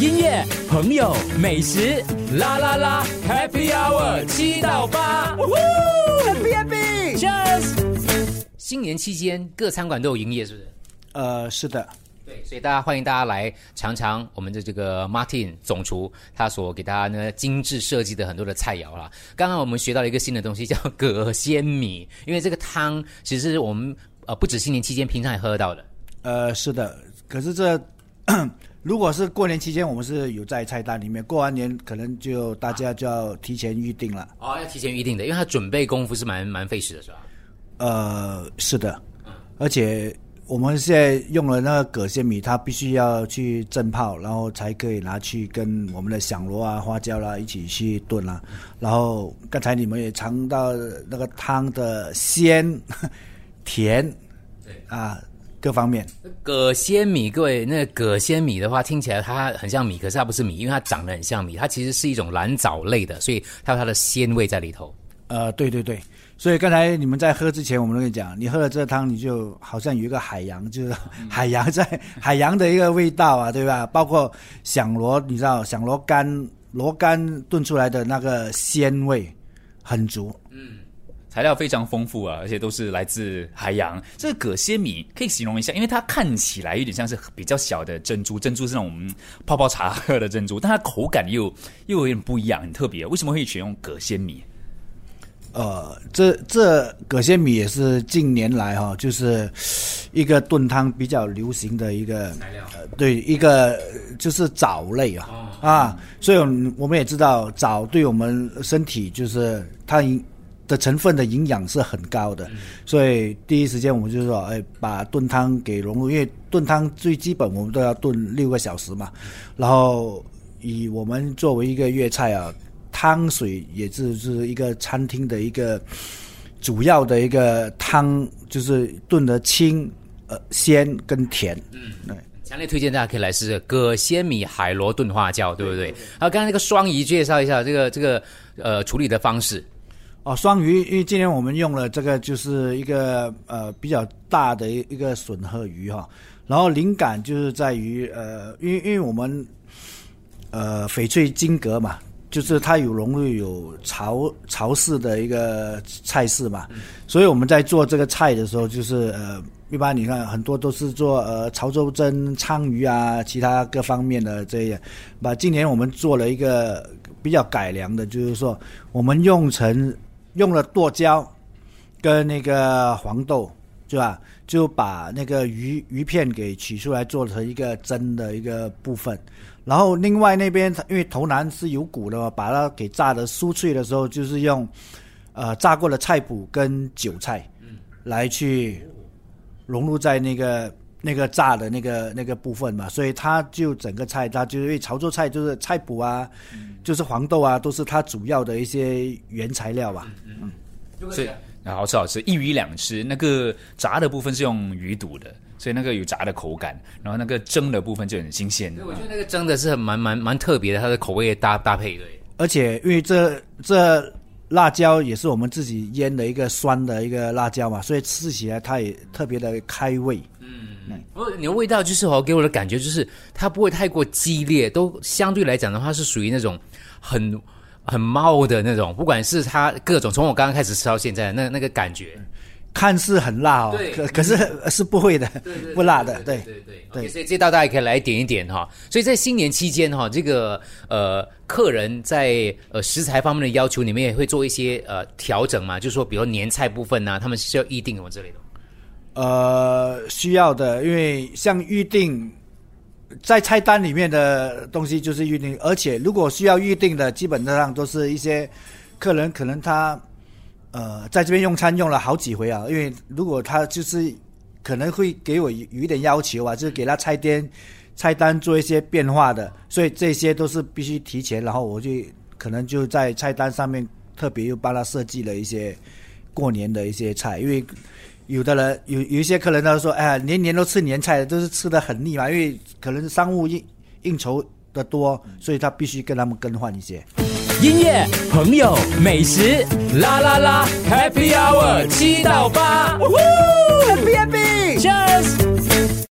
音乐、朋友、美食，啦啦啦，Happy Hour 七到八，Happy Happy，Cheers！新年期间各餐馆都有营业，是不是？呃，是的，对，所以大家欢迎大家来尝尝我们的这个 Martin 总厨他所给大家呢精致设计的很多的菜肴啦。刚刚我们学到了一个新的东西，叫葛鲜米，因为这个汤其实是我们呃不止新年期间平常也喝得到的。呃，是的。可是这 如果是过年期间，我们是有在菜单里面，过完年可能就大家就要提前预定了。哦，要提前预定的，因为它准备功夫是蛮蛮费时的，是吧？呃，是的，而且我们现在用了那个葛仙米，它必须要去浸泡，然后才可以拿去跟我们的响螺啊、花椒啦一起去炖啦。然后刚才你们也尝到那个汤的鲜、甜，对啊，各方面。葛仙米，各位，那个葛仙米的话，听起来它很像米，可是它不是米，因为它长得很像米，它其实是一种蓝藻类的，所以它有它的鲜味在里头。呃，对对对，所以刚才你们在喝之前，我们都跟你讲，你喝了这个汤，你就好像有一个海洋，就是 海洋在海洋的一个味道啊，对吧？包括响螺，你知道响螺干螺干炖出来的那个鲜味很足。材料非常丰富啊，而且都是来自海洋。这个葛仙米可以形容一下，因为它看起来有点像是比较小的珍珠，珍珠是那种我们泡泡茶喝的珍珠，但它口感又又有点不一样，很特别。为什么会选用葛仙米？呃，这这葛仙米也是近年来哈、就是一个炖汤比较流行的一个材料呃对，一个呃就是藻类啊、啊，所以我们也知道藻对我们身体就是它营的成分的营养是很高的，所以第一时间我们就说，哎，把炖汤给融入，因为炖汤最基本我们都要炖六个小时嘛，然后以我们作为一个粤菜啊，汤水也是是一个餐厅的一个主要的一个汤，就是炖的清、呃鲜跟甜。嗯，对。强烈推荐大家可以来试试葛鲜米海螺炖花椒，对不对？还有刚才那个双鱼，介绍一下这个这个呃处理的方式。哦，双鱼，因为今天我们用了这个，就是一个呃比较大的一一个笋和鱼哈，然后灵感就是在于呃，因为因为我们呃翡翠金阁嘛，就是它有融入有潮潮式的一个菜式嘛，所以我们在做这个菜的时候，就是呃一般你看很多都是做呃潮州蒸鲳鱼啊，其他各方面的这些，把今年我们做了一个比较改良的，就是说我们用成用了剁椒跟那个黄豆，对吧？就把那个鱼鱼片给取出来，做成一个蒸的一个部分。然后另外那边，因为头南是有骨的嘛，把它给炸的酥脆的时候，就是用呃炸过的菜脯跟韭菜，来去融入在那个那个炸的那个那个部分嘛，所以它就整个菜，它就是因为潮州菜就是菜脯啊，就是黄豆啊，都是它主要的一些原材料吧。所以啊好吃好吃，一鱼两吃。那个炸的部分是用鱼肚的，所以那个有炸的口感，然后那个蒸的部分就很新鲜。我觉得那个蒸的是很蛮蛮蛮特别的，它的口味搭搭配对。而且因为这这辣椒也是我们自己腌的一个酸的一个辣椒嘛，所以吃起来它也特别的开胃。嗯哦，你的味道就是哦，给我的感觉就是它不会太过激烈，都相对来讲的话是属于那种很很冒的那种，不管是它各种从我刚刚开始吃到现在那那个感觉，看似很辣哦，可可是是不会的，不辣的，对对对对所以这道大家也可以来点一点哈。所以在新年期间哈，这个呃客人在呃食材方面的要求，你们也会做一些呃调整嘛？就是说，比如年菜部分呐、他们需要预定什么之类的。呃，需要的，因为像预定，在菜单里面的东西就是预定，而且如果需要预定的，基本上都是一些客人可能他呃在这边用餐用了好几回啊，因为如果他就是可能会给我有一点要求啊，就是给他菜单菜单做一些变化的，所以这些都是必须提前，然后我就可能就在菜单上面特别又帮他设计了一些过年的一些菜，因为。有的人有有一些客人他说，哎呀，年年都吃年菜，都是吃的很腻嘛，因为可能商务应应酬的多，所以他必须跟他们更换一些。音乐、朋友、美食，啦啦啦，Happy Hour 七到八，Happy Happy，Cheers。